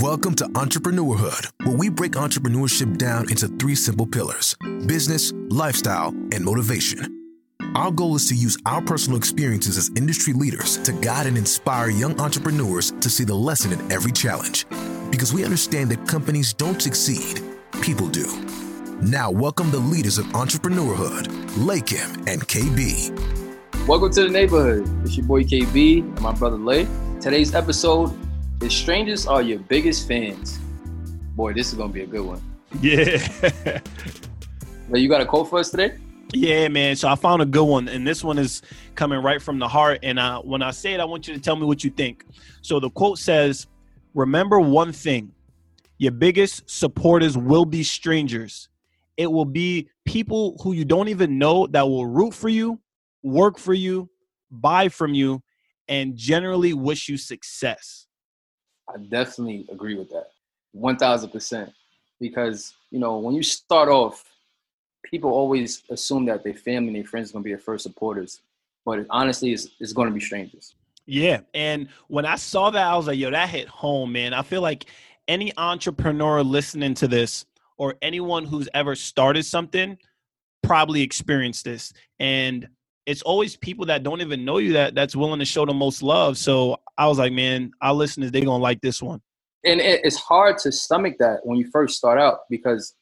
Welcome to Entrepreneurhood, where we break entrepreneurship down into three simple pillars business, lifestyle, and motivation. Our goal is to use our personal experiences as industry leaders to guide and inspire young entrepreneurs to see the lesson in every challenge. Because we understand that companies don't succeed, people do. Now, welcome the leaders of Entrepreneurhood, Lakim and KB. Welcome to the neighborhood. It's your boy KB and my brother Lay. Today's episode is Strangers Are Your Biggest Fans. Boy, this is going to be a good one. Yeah. But you got a quote for us today? yeah, man. So I found a good one, and this one is coming right from the heart. And uh, when I say it, I want you to tell me what you think. So the quote says, Remember one thing your biggest supporters will be strangers. It will be people who you don't even know that will root for you, work for you, buy from you, and generally wish you success. I definitely agree with that. 1000%. Because, you know, when you start off, people always assume that their family and their friends are going to be their first supporters. But honestly, it's, it's going to be strangers. Yeah. And when I saw that, I was like, yo, that hit home, man. I feel like any entrepreneur listening to this or anyone who's ever started something probably experienced this. And it's always people that don't even know you that that's willing to show the most love. So I was like, man, our listeners, they're gonna like this one. And it's hard to stomach that when you first start out because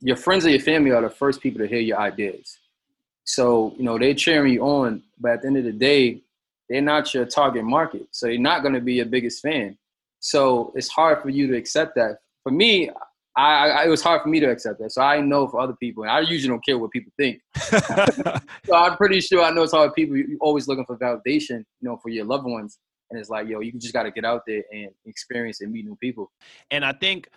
your friends or your family are the first people to hear your ideas. So, you know, they're cheering you on, but at the end of the day, they're not your target market. So they're not gonna be your biggest fan. So it's hard for you to accept that. For me, I, I, it was hard for me to accept that. So I know for other people, and I usually don't care what people think. so I'm pretty sure I know it's hard. People you're always looking for validation, you know, for your loved ones, and it's like, yo, you just got to get out there and experience and meet new people. And I think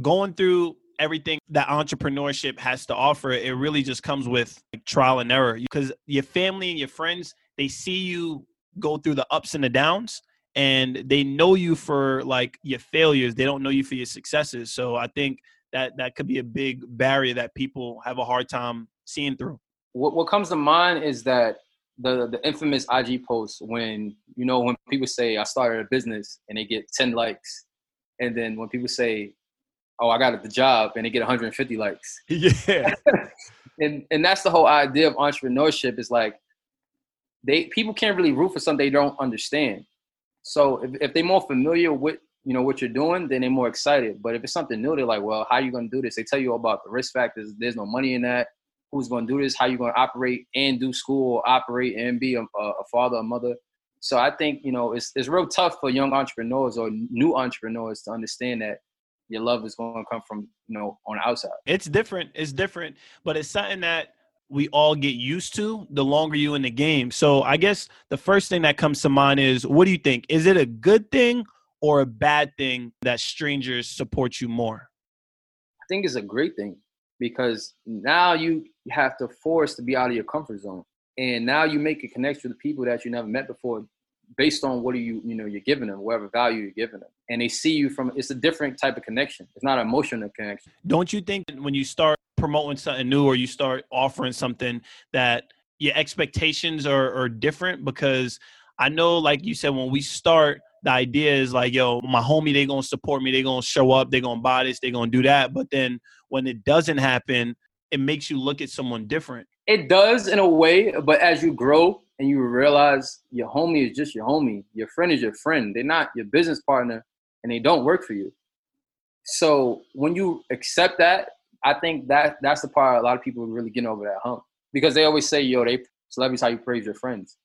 going through everything that entrepreneurship has to offer, it really just comes with like, trial and error because your family and your friends they see you go through the ups and the downs and they know you for like your failures. They don't know you for your successes. So i think that that could be a big barrier that people have a hard time seeing through. What what comes to mind is that the the infamous IG post when you know when people say I started a business and they get 10 likes, and then when people say, "Oh, I got the job," and they get 150 likes, yeah. And and that's the whole idea of entrepreneurship is like they people can't really root for something they don't understand. So if, if they're more familiar with you know what you're doing, then they're more excited. But if it's something new, they're like, well, how are you gonna do this? They tell you about the risk factors. There's no money in that. Who's gonna do this? How are you gonna operate and do school, operate and be a, a father, a mother? So I think you know it's it's real tough for young entrepreneurs or new entrepreneurs to understand that your love is going to come from you know on the outside. it's different it's different but it's something that we all get used to the longer you in the game so i guess the first thing that comes to mind is what do you think is it a good thing or a bad thing that strangers support you more I think it's a great thing because now you have to force to be out of your comfort zone, and now you make a connection with people that you never met before, based on what are you you know you're giving them, whatever value you're giving them, and they see you from. It's a different type of connection. It's not an emotional connection. don't you think when you start promoting something new or you start offering something that your expectations are, are different because i know like you said when we start the idea is like yo my homie they gonna support me they gonna show up they gonna buy this they gonna do that but then when it doesn't happen it makes you look at someone different It does in a way, but as you grow and you realize your homie is just your homie, your friend is your friend. They're not your business partner, and they don't work for you. So when you accept that, I think that that's the part a lot of people are really getting over that hump because they always say, "Yo, they celebrities how you praise your friends,"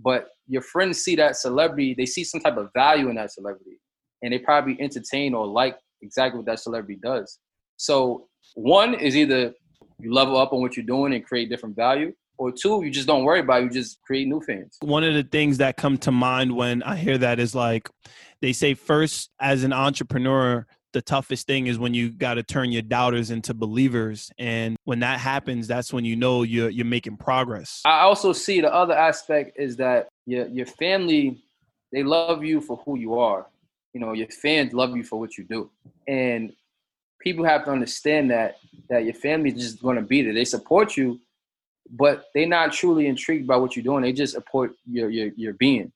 but your friends see that celebrity, they see some type of value in that celebrity, and they probably entertain or like exactly what that celebrity does. So one is either you level up on what you're doing and create different value, or two, you just don't worry about it, you just create new fans. one of the things that come to mind when i hear that is like they say first as an entrepreneur the toughest thing is when you got to turn your doubters into believers and when that happens that's when you know you're you're making progress I also see the other aspect is that your your family they love you for who you are. You know, your fans love you for what you do, and people have to understand that that your family is just going to be there. They support you, but they're not truly intrigued by what you're doing. They just support your your your being.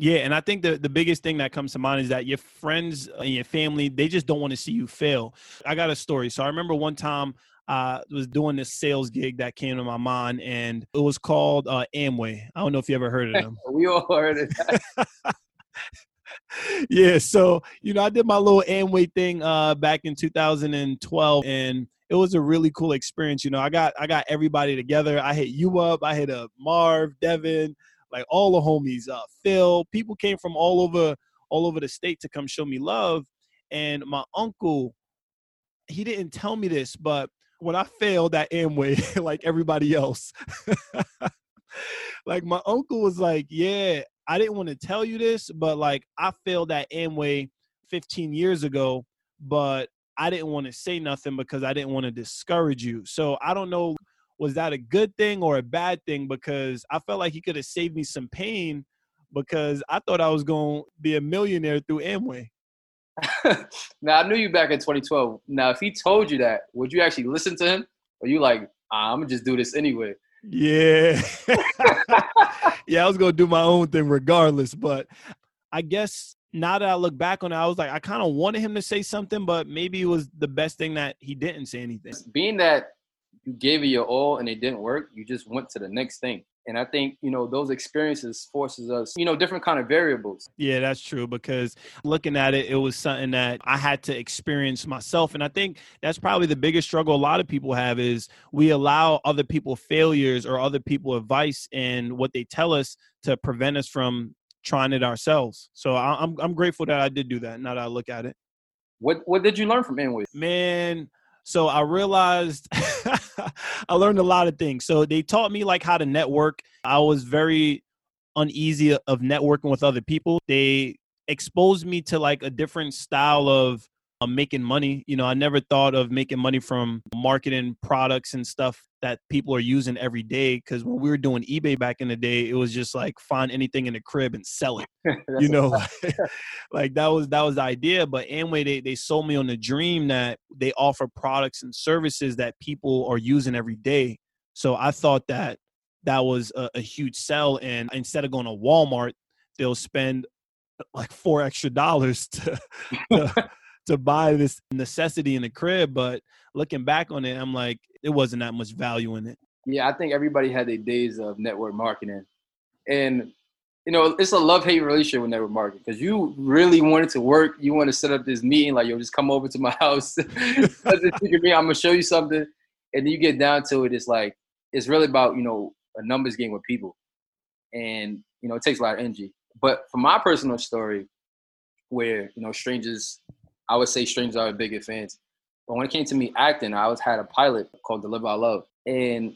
Yeah, and I think the, the biggest thing that comes to mind is that your friends and your family, they just don't want to see you fail. I got a story. So I remember one time I was doing this sales gig that came to my mind, and it was called uh, Amway. I don't know if you ever heard of them. we all heard of it. yeah, so you know, I did my little Amway thing uh, back in 2012, and it was a really cool experience. You know, I got I got everybody together. I hit you up. I hit up Marv, Devin, like all the homies, uh, Phil. People came from all over all over the state to come show me love. And my uncle, he didn't tell me this, but when I failed at Amway, like everybody else, like my uncle was like, "Yeah, I didn't want to tell you this, but like I failed at Amway 15 years ago, but I didn't want to say nothing because I didn't want to discourage you. So I don't know was that a good thing or a bad thing because I felt like he could have saved me some pain because I thought I was going to be a millionaire through Amway. now I knew you back in 2012. Now if he told you that, would you actually listen to him or you like, ah, I'm gonna just do this anyway? Yeah. yeah, I was going to do my own thing regardless, but I guess now that I look back on it, I was like, I kind of wanted him to say something, but maybe it was the best thing that he didn't say anything. Being that you gave it your all and it didn't work, you just went to the next thing. And I think, you know, those experiences forces us, you know, different kind of variables. Yeah, that's true because looking at it, it was something that I had to experience myself. And I think that's probably the biggest struggle a lot of people have is we allow other people failures or other people advice and what they tell us to prevent us from trying it ourselves. So I'm I'm grateful that I did do that. Now that I look at it. What what did you learn from Amway? Man, so I realized I learned a lot of things. So they taught me like how to network. I was very uneasy of networking with other people. They exposed me to like a different style of um, making money. You know, I never thought of making money from marketing products and stuff that people are using every day. Because when we were doing eBay back in the day, it was just like find anything in the crib and sell it. you know, like that was that was the idea. But Amway, they they sold me on the dream that they offer products and services that people are using every day. So I thought that that was a, a huge sell. And instead of going to Walmart, they'll spend like four extra dollars to, to to buy this necessity in the crib. But looking back on it, I'm like, it wasn't that much value in it. Yeah, I think everybody had their days of network marketing. And you know, it's a love hate relationship with network marketing because you really wanted to work. You want to set up this meeting, like, yo, just come over to my house. I'm gonna show you something. And then you get down to it, it's like it's really about, you know, a numbers game with people. And, you know, it takes a lot of energy. But for my personal story, where, you know, strangers I would say strangers are a bigger fans. But when it came to me acting, I was had a pilot called Deliver Our Love, and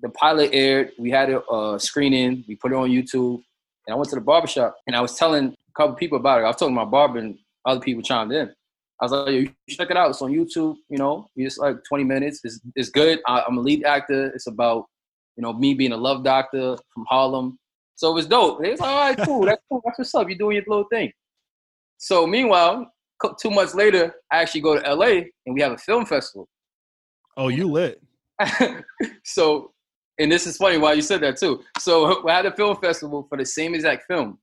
the pilot aired. We had a uh, screening. We put it on YouTube, and I went to the barbershop and I was telling a couple people about it. I was talking to my barber, and other people chimed in. I was like, you check it out. It's on YouTube. You know, it's like 20 minutes. It's, it's good. I, am a lead actor. It's about, you know, me being a love doctor from Harlem. So it was dope. They was like, all right, cool. That's cool. That's what's up. You're doing your little thing. So meanwhile, two months later, I actually go to LA and we have a film festival. Oh, you lit. so, and this is funny why you said that too. So we had a film festival for the same exact film.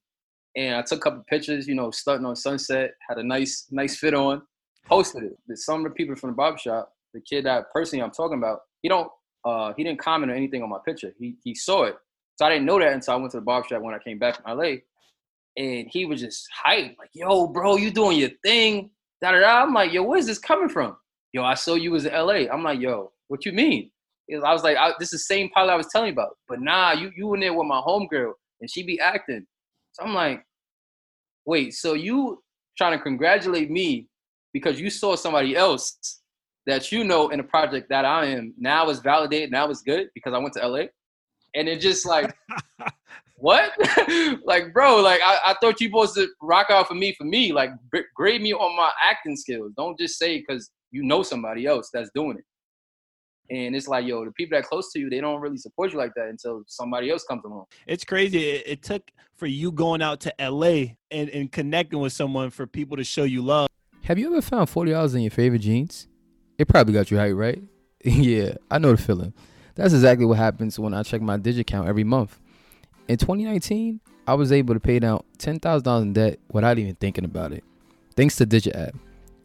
And I took a couple pictures, you know, starting on Sunset, had a nice, nice fit on, posted it. Some of the people from the barbershop, the kid that personally I'm talking about, he don't uh he didn't comment or anything on my picture. He he saw it. So I didn't know that until I went to the barbershop when I came back from LA and he was just hyped, like, "Yo, bro, you doing your thing?" Da da da. I'm like, "Yo, where's this coming from?" Yo, I saw you was in L.A. I'm like, "Yo, what you mean?" I was like, I, "This is the same pilot I was telling you about." But nah, you you in there with my homegirl, and she be acting. So I'm like, "Wait, so you trying to congratulate me because you saw somebody else that you know in a project that I am now is validated, now is good because I went to LA?" And it just like what? like, bro, like I, I thought you supposed to rock out for me for me. Like, grade me on my acting skills. Don't just say because you know somebody else that's doing it. And it's like, yo, the people that close to you, they don't really support you like that until somebody else comes along. It's crazy. It, it took for you going out to LA and, and connecting with someone for people to show you love. Have you ever found forty dollars in your favorite jeans? It probably got you hyped, right? yeah, I know the feeling. That's exactly what happens when I check my digit count every month. In 2019, I was able to pay down ten thousand dollars in debt without even thinking about it, thanks to Digit app.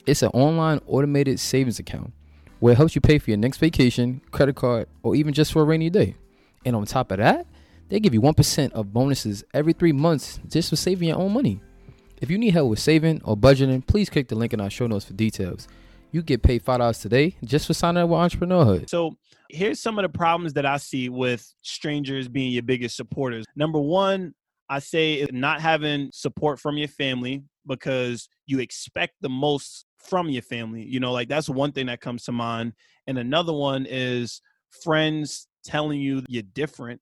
It's an online automated savings account where it helps you pay for your next vacation, credit card, or even just for a rainy day. And on top of that, they give you 1% of bonuses every three months just for saving your own money. If you need help with saving or budgeting, please click the link in our show notes for details. You get paid $5 today just for signing up with Entrepreneurhood. So here's some of the problems that I see with strangers being your biggest supporters. Number one, I say is not having support from your family because you expect the most from your family. You know, like that's one thing that comes to mind. And another one is friends telling you you're different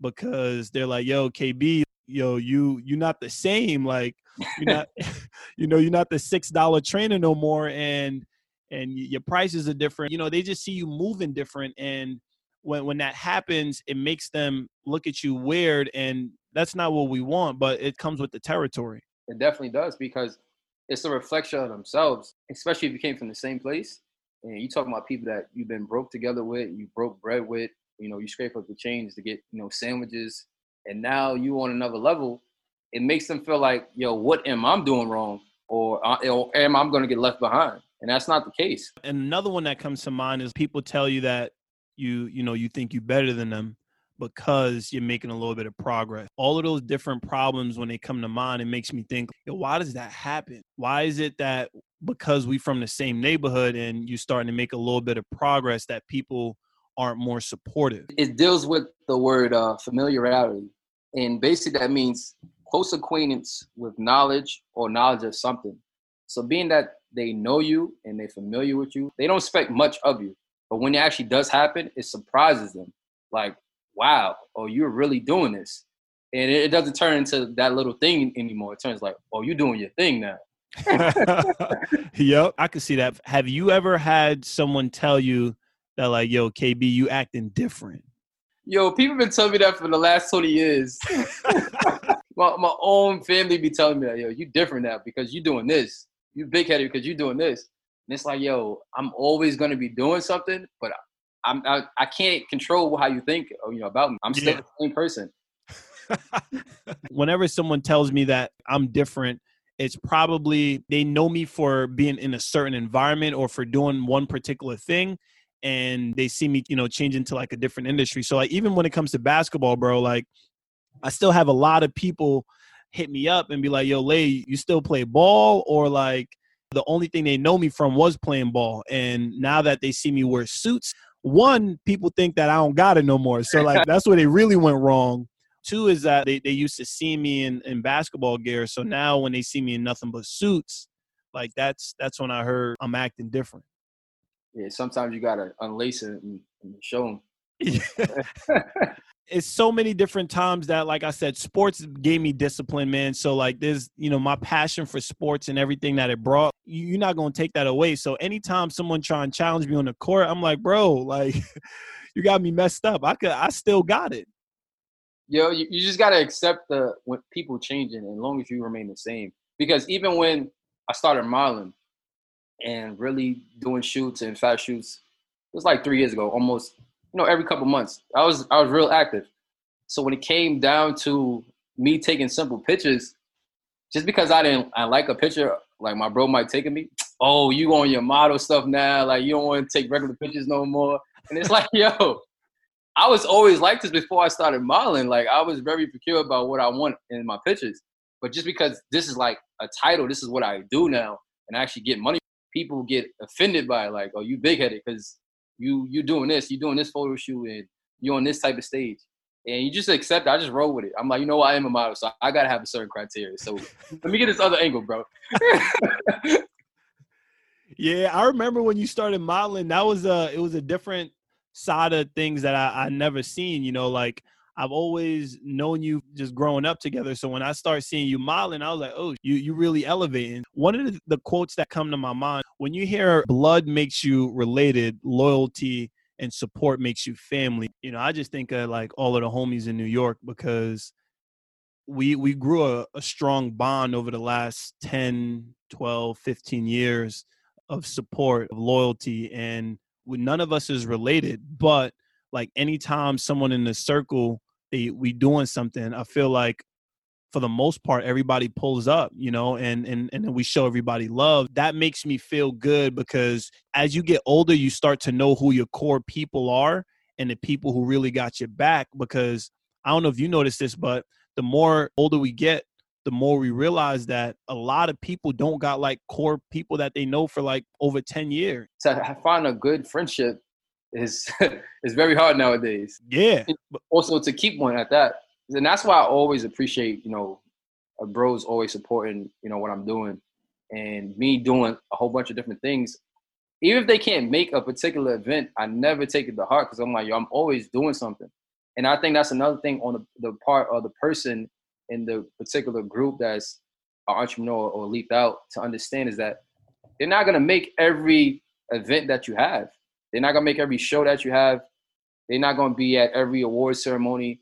because they're like, yo, KB, yo, you you're not the same. Like you're not you know, you're not the six dollar trainer no more and and your prices are different. You know, they just see you moving different and when when that happens, it makes them look at you weird and that's not what we want, but it comes with the territory. It definitely does because it's a reflection of themselves, especially if you came from the same place. And you talking about people that you've been broke together with, you broke bread with, you know, you scrape up the change to get, you know, sandwiches, and now you on another level. It makes them feel like, yo, what am I doing wrong, or, uh, or am I going to get left behind? And that's not the case. And another one that comes to mind is people tell you that you, you know, you think you're better than them, because you're making a little bit of progress. All of those different problems when they come to mind, it makes me think, why does that happen? Why is it that because we from the same neighborhood and you starting to make a little bit of progress that people aren't more supportive? It deals with the word uh, familiarity. And basically that means close acquaintance with knowledge or knowledge of something. So being that they know you and they're familiar with you, they don't expect much of you. But when it actually does happen, it surprises them. Like, wow, oh, you're really doing this. And it, doesn't turn into that little thing anymore. It turns like, oh, you're doing your thing now. yep, I can see that. Have you ever had someone tell you that, like, yo, KB, you acting different? Yo, people been telling me that for the last 20 years. my, my own family be telling me that, yo, you different now because you doing this. You big headed because you're doing this. And it's like, yo, I'm always gonna be doing something, but I'm I, I can't control how you think uh, you know about me. I'm still yeah. the same person. Whenever someone tells me that I'm different, it's probably they know me for being in a certain environment or for doing one particular thing and they see me, you know, change into like a different industry. So like even when it comes to basketball, bro, like I still have a lot of people hit me up and be like, "Yo, Lay, you still play ball?" Or like the only thing they know me from was playing ball, and now that they see me wear suits, one, people think that I don't got it no more. So like that's where they really went wrong. Two is that they, they used to see me in, in basketball gear. So now when they see me in nothing but suits, like that's that's when I heard I'm acting different. Yeah, sometimes you gotta unlace it and, and show them. it's so many different times that like i said sports gave me discipline man. So like there's you know my passion for sports and everything that it brought you're not to take that away. So anytime someone try and challenge me on the court i'm like bro like you got me messed up. I could i still got it. Yo you, you just got to accept the when people changing as long as you remain the same. Because even when i started modeling and really doing shoots and fast shoots it was like three years ago almost you know, every couple months. I was I was real active. So when it came down to me taking simple pictures, just because I didn't I like a picture, like my bro might take me, oh, you on your model stuff now, like you don't want to take regular pictures no more. And it's like, yo, I was always like this before I started modeling. Like I was very peculiar about what I want in my pictures. But just because this is like a title, this is what I do now, and I actually get money, people get offended by it, like, oh, you big headed because you you doing this, you doing this photo shoot, and you on this type of stage, and you just accept. It. I just roll with it. I'm like, you know, what? I am a model, so I gotta have a certain criteria. So let me get this other angle, bro. yeah, I remember when you started modeling. That was a it was a different side of things that I, I never seen. You know, like I've always known you just growing up together. So when I start seeing you modeling, I was like, oh, you you really elevating. One of the, the quotes that come to my mind when you hear blood makes you related, loyalty and support makes you family. You know, I just think of like all of the homies in New York because we we grew a, a strong bond over the last 10, 12, 15 years of support, of loyalty, and none of us is related, but like anytime someone in the circle we doing something, I feel like for the most part everybody pulls up you know and and and we show everybody love. That makes me feel good because as you get older you start to know who your core people are and the people who really got your back because i don't know if you noticed this but the more older we get the more we realize that a lot of people don't got like core people that they know for like over 10 years to find a good friendship is is very hard nowadays yeah also to keep one at that and that's why I always appreciate, you know, a bros always supporting, you know, what I'm doing and me doing a whole bunch of different things. Even if they can't make a particular event, I never take it to heart because I'm like, yo, I'm always doing something. And I think that's another thing on the, the part of the person in the particular group that's an entrepreneur or leaped out to understand is that they're not gonna make every event that you have. They're not gonna make every show that you have. They're not gonna be at every award ceremony.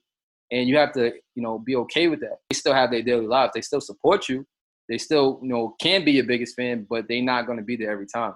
And you have to you know be okay with that. They still have their daily lives. They still support you. They still you know can be your biggest fan but they're not to be there every time.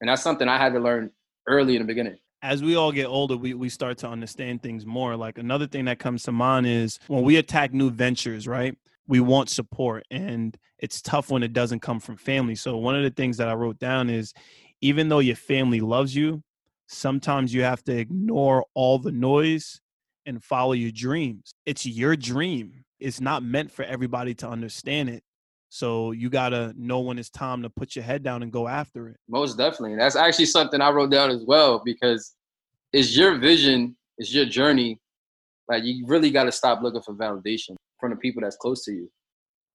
And that's something i had to learn early in the beginning. As we all get older we, we start to understand things more. Like another thing that comes to mind is when we attack new ventures right? We want support and it's tough when it doesn't come from family. So one of the things that i wrote down is even though your family loves you sometimes you have to ignore all the noise and follow your dreams. It's your dream. It's not meant for everybody to understand it. So you gotta know when it's time to put your head down and go after it. Most definitely. That's actually something I wrote down as well because it's your vision, it's your journey. Like you really gotta stop looking for validation from the people that's close to you.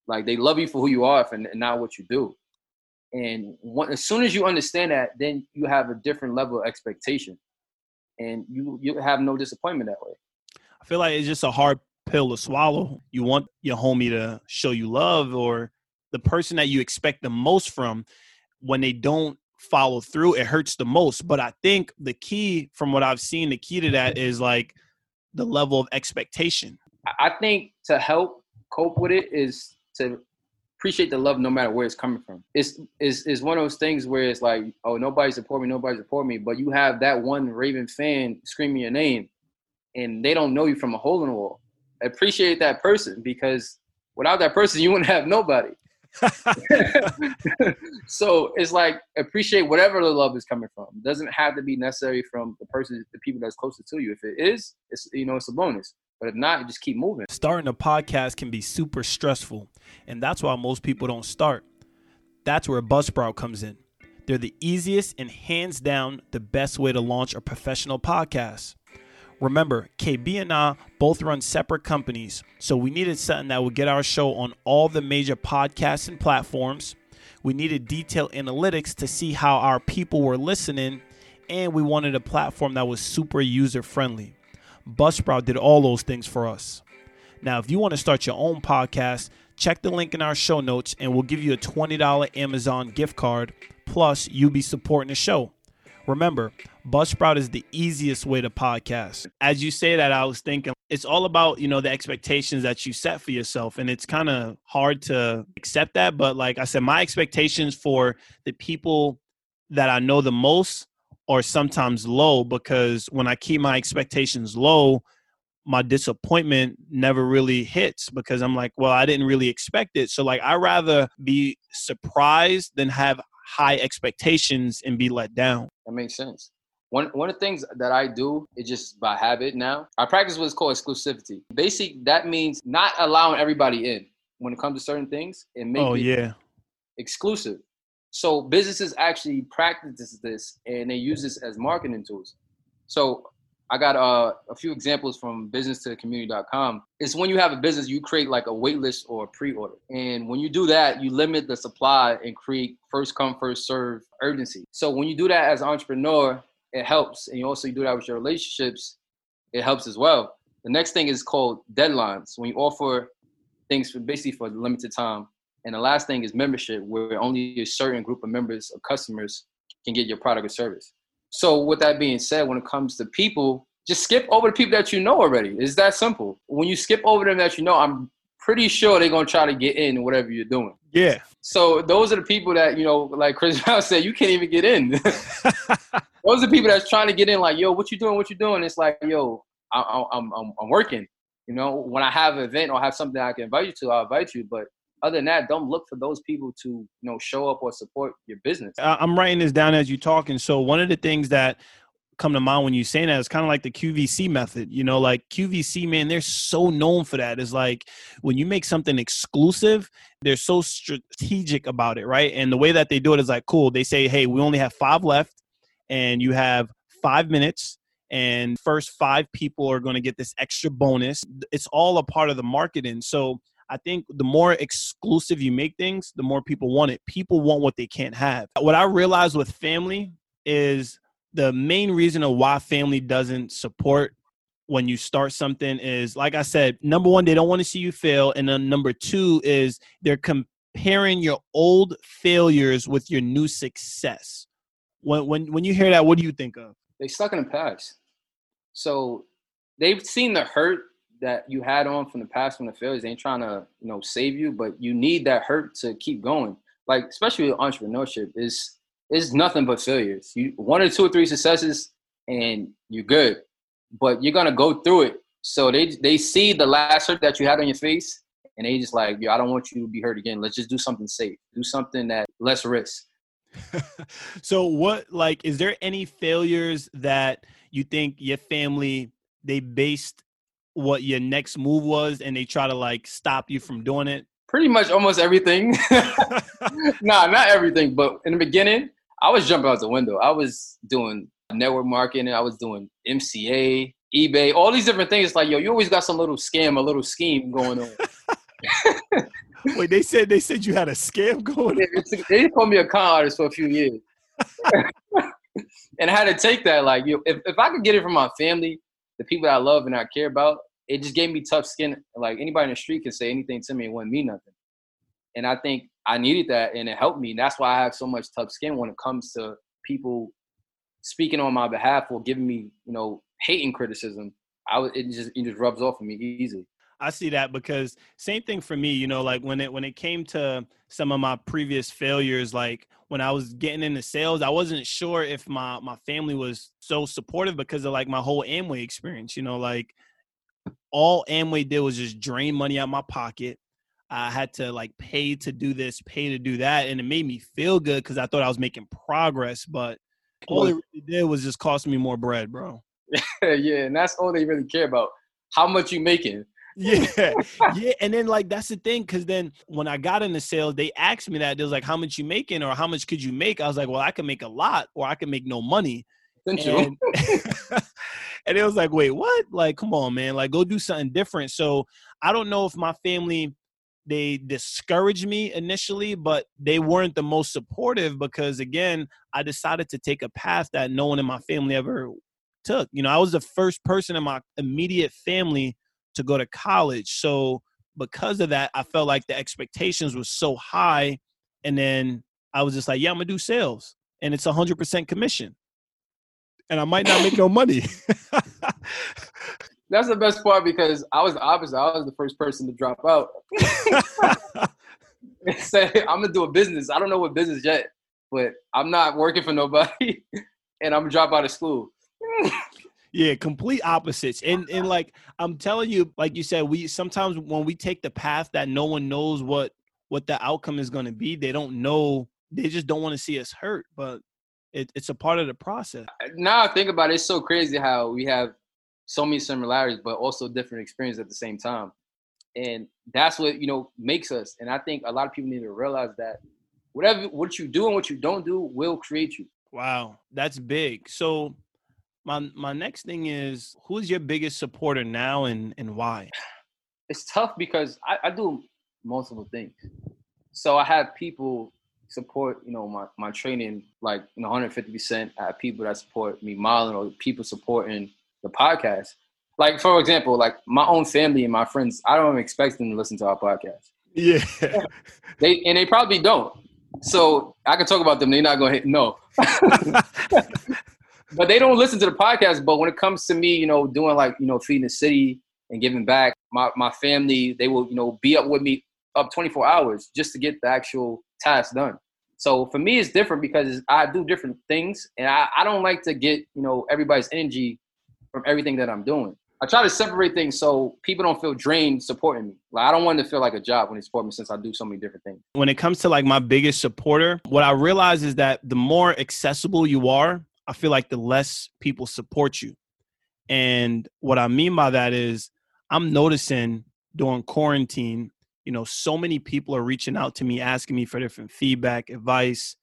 Like they love you for who you are and, not what you do. And when, as soon as you understand that, then you have a different level of expectation, and you you have no disappointment that way. I feel like it's just a hard pill to swallow. You want your homie to show you love or the person that you expect the most from when they don't follow through, it hurts the most. But I think the key from what I've seen, the key to that is like the level of expectation. I think to help cope with it is to appreciate the love no matter where it's coming from. It's is is one of those things where it's like, oh, nobody support me, nobody support me, but you have that one Raven fan screaming your name, and they don't know you from a hole in the wall. Appreciate that person because without that person, you wouldn't have nobody. so it's like appreciate whatever the love is coming from. It doesn't have to be necessary from the person, the people that's closest to you. If it is, it's you know it's a bonus. But if not, just keep moving. Starting a podcast can be super stressful, and that's why most people don't start. That's where Buzzsprout comes in. They're the easiest and hands down the best way to launch a professional podcast. Remember, KB and I both run separate companies, so we needed something that would get our show on all the major podcasts and platforms. We needed detailed analytics to see how our people were listening, and we wanted a platform that was super user friendly. Buzzsprout did all those things for us. Now, if you want to start your own podcast, check the link in our show notes and we'll give you a $20 Amazon gift card. Plus, you'll be supporting the show. Remember, Buzzsprout is the easiest way to podcast. As you say that, I was thinking it's all about, you know, the expectations that you set for yourself. And it's kind of hard to accept that. But like I said, my expectations for the people that I know the most are sometimes low because when I keep my expectations low, my disappointment never really hits because I'm like, well, I didn't really expect it. So like I rather be surprised than have high expectations and be let down. That makes sense. One one of the things that I do is just by habit now. I practice what's called exclusivity. Basically, that means not allowing everybody in when it comes to certain things and make oh, it yeah. exclusive. So businesses actually practice this and they use this as marketing tools. So I got uh, a few examples from business to community.com. It's when you have a business, you create like a wait list or a pre-order. And when you do that, you limit the supply and create first come, first serve urgency. So when you do that as an entrepreneur, it helps. And you also do that with your relationships, it helps as well. The next thing is called deadlines. When you offer things for basically for limited time. And the last thing is membership, where only a certain group of members or customers can get your product or service. So with that being said, when it comes to people, just skip over the people that you know already. It's that simple. When you skip over them that you know, I'm pretty sure they're gonna try to get in whatever you're doing. Yeah. So those are the people that you know, like Chris Brown said, you can't even get in. those are the people that's trying to get in. Like, yo, what you doing? What you doing? It's like, yo, I, I'm I'm I'm working. You know, when I have an event or have something I can invite you to, I'll invite you. But other than that, don't look for those people to you know show up or support your business. I'm writing this down as you're talking. So one of the things that come to mind when you say that is kind of like the QVC method. You know, like QVC, man, they're so known for that. Is like when you make something exclusive, they're so strategic about it, right? And the way that they do it is like, cool. They say, hey, we only have five left, and you have five minutes and first five people are going to get this extra bonus it's all a part of the marketing so I think the more exclusive you make things, the more people want it. People want what they can't have. What I realized with family is the main reason of why family doesn't support when you start something is like I said, number one, they don't want to see you fail. And then number two is they're comparing your old failures with your new success. When when when you hear that, what do you think of? They stuck in the past. So they've seen the hurt that you had on from the past from the failures. They ain't trying to, you know, save you, but you need that hurt to keep going. Like especially with entrepreneurship is is nothing but failures. You one or two or three successes and you're good. But you're gonna go through it. So they they see the last hurt that you had on your face and they just like, yo, I don't want you to be hurt again. Let's just do something safe. Do something that less risk. so what like is there any failures that you think your family they based what your next move was and they try to like stop you from doing it? Pretty much almost everything. nah, not everything, but in the beginning, I was jumping out the window. I was doing network marketing, I was doing MCA, eBay, all these different things. It's like, yo, you always got some little scam, a little scheme going on. Wait, they said they said you had a scam going on. They called me a con artist for a few years. and I had to take that. Like, you know, if, if I could get it from my family, the people that I love and I care about, it just gave me tough skin. Like anybody in the street can say anything to me, it wouldn't mean nothing. And I think I needed that, and it helped me. And That's why I have so much tough skin when it comes to people speaking on my behalf or giving me, you know, hating criticism. I was it just it just rubs off on me easily. I see that because same thing for me, you know, like when it when it came to some of my previous failures, like when I was getting into sales, I wasn't sure if my my family was so supportive because of like my whole Amway experience, you know, like all Amway did was just drain money out my pocket. I had to like pay to do this, pay to do that, and it made me feel good because I thought I was making progress, but all it really did was just cost me more bread, bro. yeah, and that's all they really care about. How much you making? Yeah. Yeah and then like that's the thing because then when i got into sales they asked me that they was like how much you making or how much could you make? I was like well i can make a lot or i can make no money. And, and it was like wait what? Like come on man like go do something different. So i don't know if my family they discouraged me initially but they weren't the most supportive because again i decided to take a path that no one in my family ever took you know i was the first person in my immediate family to go to college. So because of that, I felt like the expectations were so high. And then I was just like, yeah, I'm gonna do sales. And it's hundred percent commission. And I might not make no money. That's the best part because I was the opposite. I was the first person to drop out. Say, I'm gonna do a business. I don't know what business yet, but I'm not working for nobody and I'm gonna drop out of school. Yeah, complete opposites. And and uh-huh. like I'm telling you, like you said, we sometimes when we take the path that no one knows what what the outcome is going to be, they don't know. They just don't want to see us hurt, but it, it's a part of the process. Now I think about it, it's so crazy how we have so many similarities, but also different experiences at the same time. And that's what you know makes us. And I think a lot of people need to realize that whatever what you do and what you don't do will create you. Wow, that's big. So my my next thing is who's your biggest supporter now and and why? It's tough because I, I do multiple things. So I have people support, you know, my, my training like you know 150%. I have people that support me modeling or people supporting the podcast. Like for example, like my own family and my friends, I don't expect them to listen to our podcast. Yeah. they and they probably don't. So I can talk about them. They're not gonna hit no. but they don't listen to the podcast. But when it comes to me, you know, doing like you know feeding the city and giving back, my my family they will you know be up with me up 24 hours just to get the actual task done. So for me, it's different because I do different things, and I, I don't like to get you know everybody's energy from everything that I'm doing. I try to separate things so people don't feel drained supporting me. Like I don't want to feel like a job when they support me since I do so many different things. When it comes to like my biggest supporter, what I realize is that the more accessible you are, I feel like the less people support you. And what I mean by that is I'm noticing during quarantine, you know, so many people are reaching out to me asking me for different feedback, advice,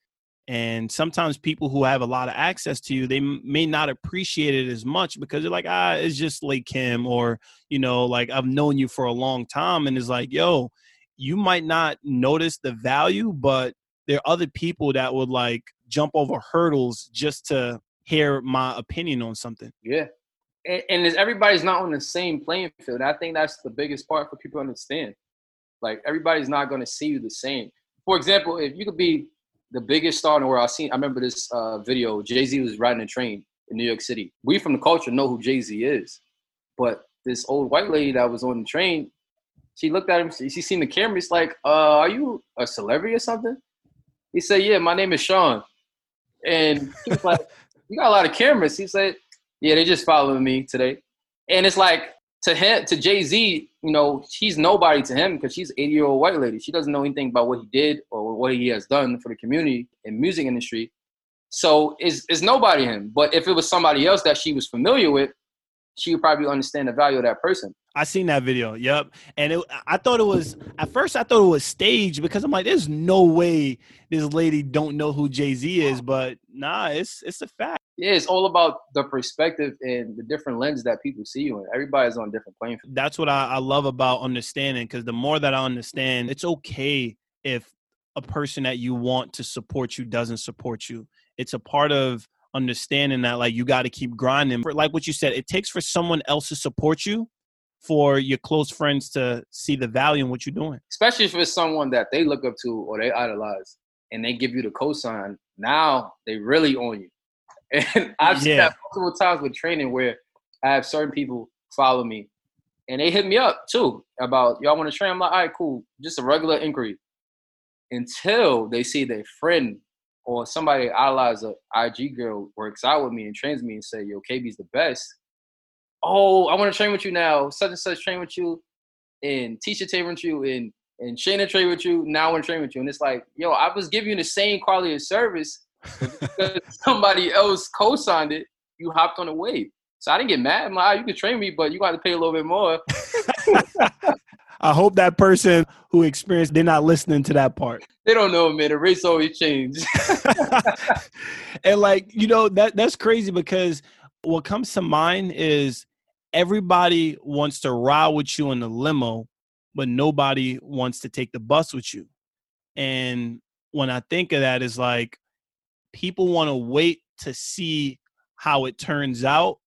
and sometimes people who have a lot of access to you they may not appreciate it as much because they're like ah it's just like kim or you know like i've known you for a long time and it's like yo you might not notice the value but there are other people that would like jump over hurdles just to hear my opinion on something Yeah. And, and everybody's not on the same playing field. I think that's the biggest part for people to understand. Like everybody's not going to see you the same. For example, if you could be the biggest star in the world, I seen. I remember this uh, video. Jay Z was riding a train in New York City. We from the culture know who Jay Z is, but this old white lady that was on the train, she looked at him. She seen the camera. It's like, uh, are you a celebrity or something? He said, yeah, my name is Sean. And he was like, you got a lot of cameras. He said, yeah, they just following me today. And it's like to him, to Jay Z, you know, she's nobody to him because she's an 80 year old white lady. She doesn't know anything about what he did or what he has done for the community and music industry. So it's, it's nobody him. But if it was somebody else that she was familiar with, she would probably understand the value of that person. I seen that video. Yep. And it, I thought it was at first I thought it was staged because I'm like, there's no way this lady don't know who Jay Z is, but nah, it's it's a fact. Yeah, it's all about the perspective and the different lens that people see you in. Everybody's on different playing field. That's what I, I love about understanding because the more that I understand, it's okay if a person that you want to support you doesn't support you. It's a part of understanding that like you got to keep grinding. For, like what you said, it takes for someone else to support you for your close friends to see the value in what you're doing. especially if it's someone that they look up to or they idolize and they give you the cosign, now they really own you. And I've seen Yeah. that multiple times with training where I have certain people follow me and they hit me up too about y'all want to train. I'm like, all right, cool, just a regular inquiry. Until they see their friend or somebody idolize a IG girl works out with me and trains me and say, yo, KB's the best. Oh, I want to train with you now. Such and such train with you and teacher train with you and and Shayna train with you, now I want to train with you. And it's like, yo, I was giving you the same quality of service. because somebody else co-signed it, you hopped on the wave. So I didn't get mad. I'm like, "Ah, you can train me, but you got to pay a little bit more. I hope that person who experienced they're not listening to that part. They don't know, man. The race always change. and like you know that that's crazy because what comes to mind is everybody wants to ride with you in the limo but nobody wants to take the bus with you and when i think of that is like people want to wait to see how it turns out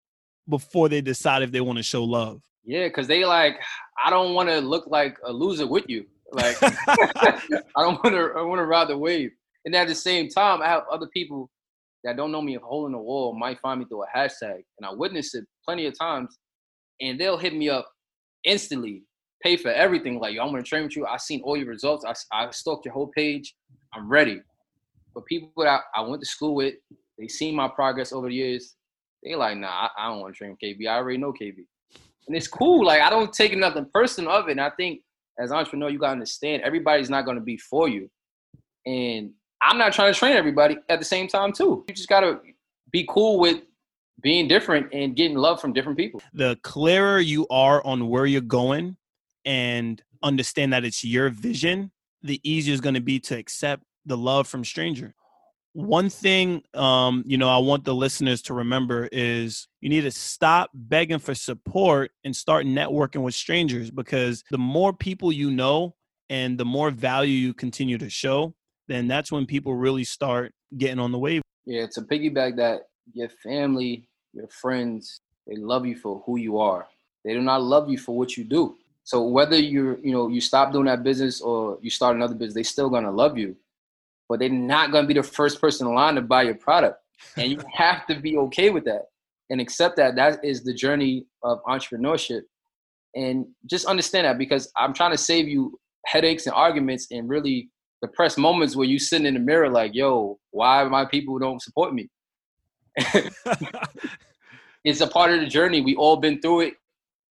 before they decide if they want to show love yeah, because they like, I don't want to look like a loser with you. Like, I don't want to. I want to ride the wave. And at the same time, I have other people that don't know me of hole in the wall might find me through a hashtag, and I witnessed it plenty of times. And they'll hit me up instantly, pay for everything. Like, yo, I'm gonna train with you. I seen all your results. I I stalked your whole page. I'm ready. But people that I went to school with, they seen my progress over the years. They like, nah, I, I don't want to train with KB. I already know KB. And it's cool. Like I don't take nothing personal of it. And I think as an entrepreneur, you gotta understand everybody's not gonna be for you. And I'm not trying to train everybody at the same time too. You just gotta be cool with being different and getting love from different people. the clearer you are on where you're going and understand that it's your vision, the easier it's going to be to accept the love from stranger. One thing, um, you know, I want the listeners to remember is you need to stop begging for support and start networking with strangers because the more people you know and the more value you continue to show, then that's when people really start getting on the wave. Yeah, to piggyback that, your family, your friends, they love you for who you are. They do not love you for what you do. So whether you're, you know, you stop doing that business or you start another business, they still gonna love you. But they're not gonna be the first person in line to buy your product. And you have to be okay with that and accept that that is the journey of entrepreneurship. And just understand that because I'm trying to save you headaches and arguments and really depressed moments where you sitting in the mirror like, yo, why my people don't support me? it's a part of the journey. We all been through it.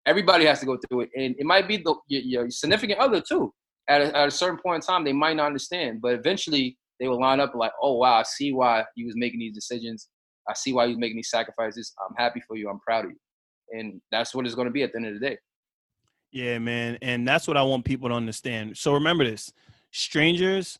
Everybody has to go through it, and it might be the your, your significant other too. At a, at a certain point in time, they might not understand, but eventually they will line up like, oh wow, I see why you was making these decisions. I see why you was making these sacrifices. I'm happy for you. I'm proud of you, and that's what it's going to be at the end of the day. Yeah, man, and that's what I want people to understand. So remember this: strangers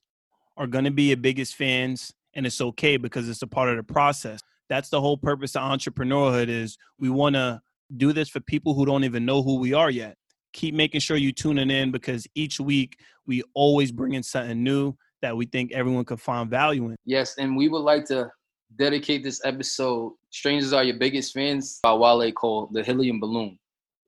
are going to be your biggest fans, and it's okay because it's a part of the process. That's the whole purpose of entrepreneurhood is we want to do this for people who don't even know who we are yet. Keep making sure you tuning in because each week we always bring in something new that we think everyone can find value in. Yes, and we would like to dedicate this episode "Strangers Are Your Biggest Fans" by Wale called "The Helium Balloon"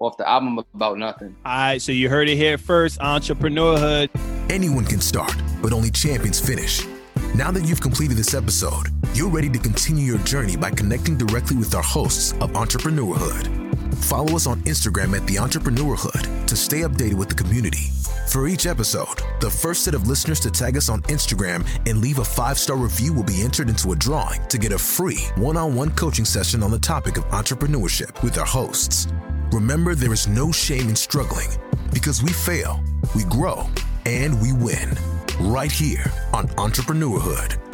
off the album About Nothing. All right, so you heard it here first. Entrepreneurhood. Anyone can start, but only champions finish. Now that you've completed this episode, you're ready to continue your journey by connecting directly with our hosts of Entrepreneurhood. Follow us on Instagram at The Entrepreneurhood to stay updated with the community. For each episode, the first set of listeners to tag us on Instagram and leave a five star review will be entered into a drawing to get a free one on one coaching session on the topic of entrepreneurship with our hosts. Remember, there is no shame in struggling because we fail, we grow, and we win right here on Entrepreneurhood.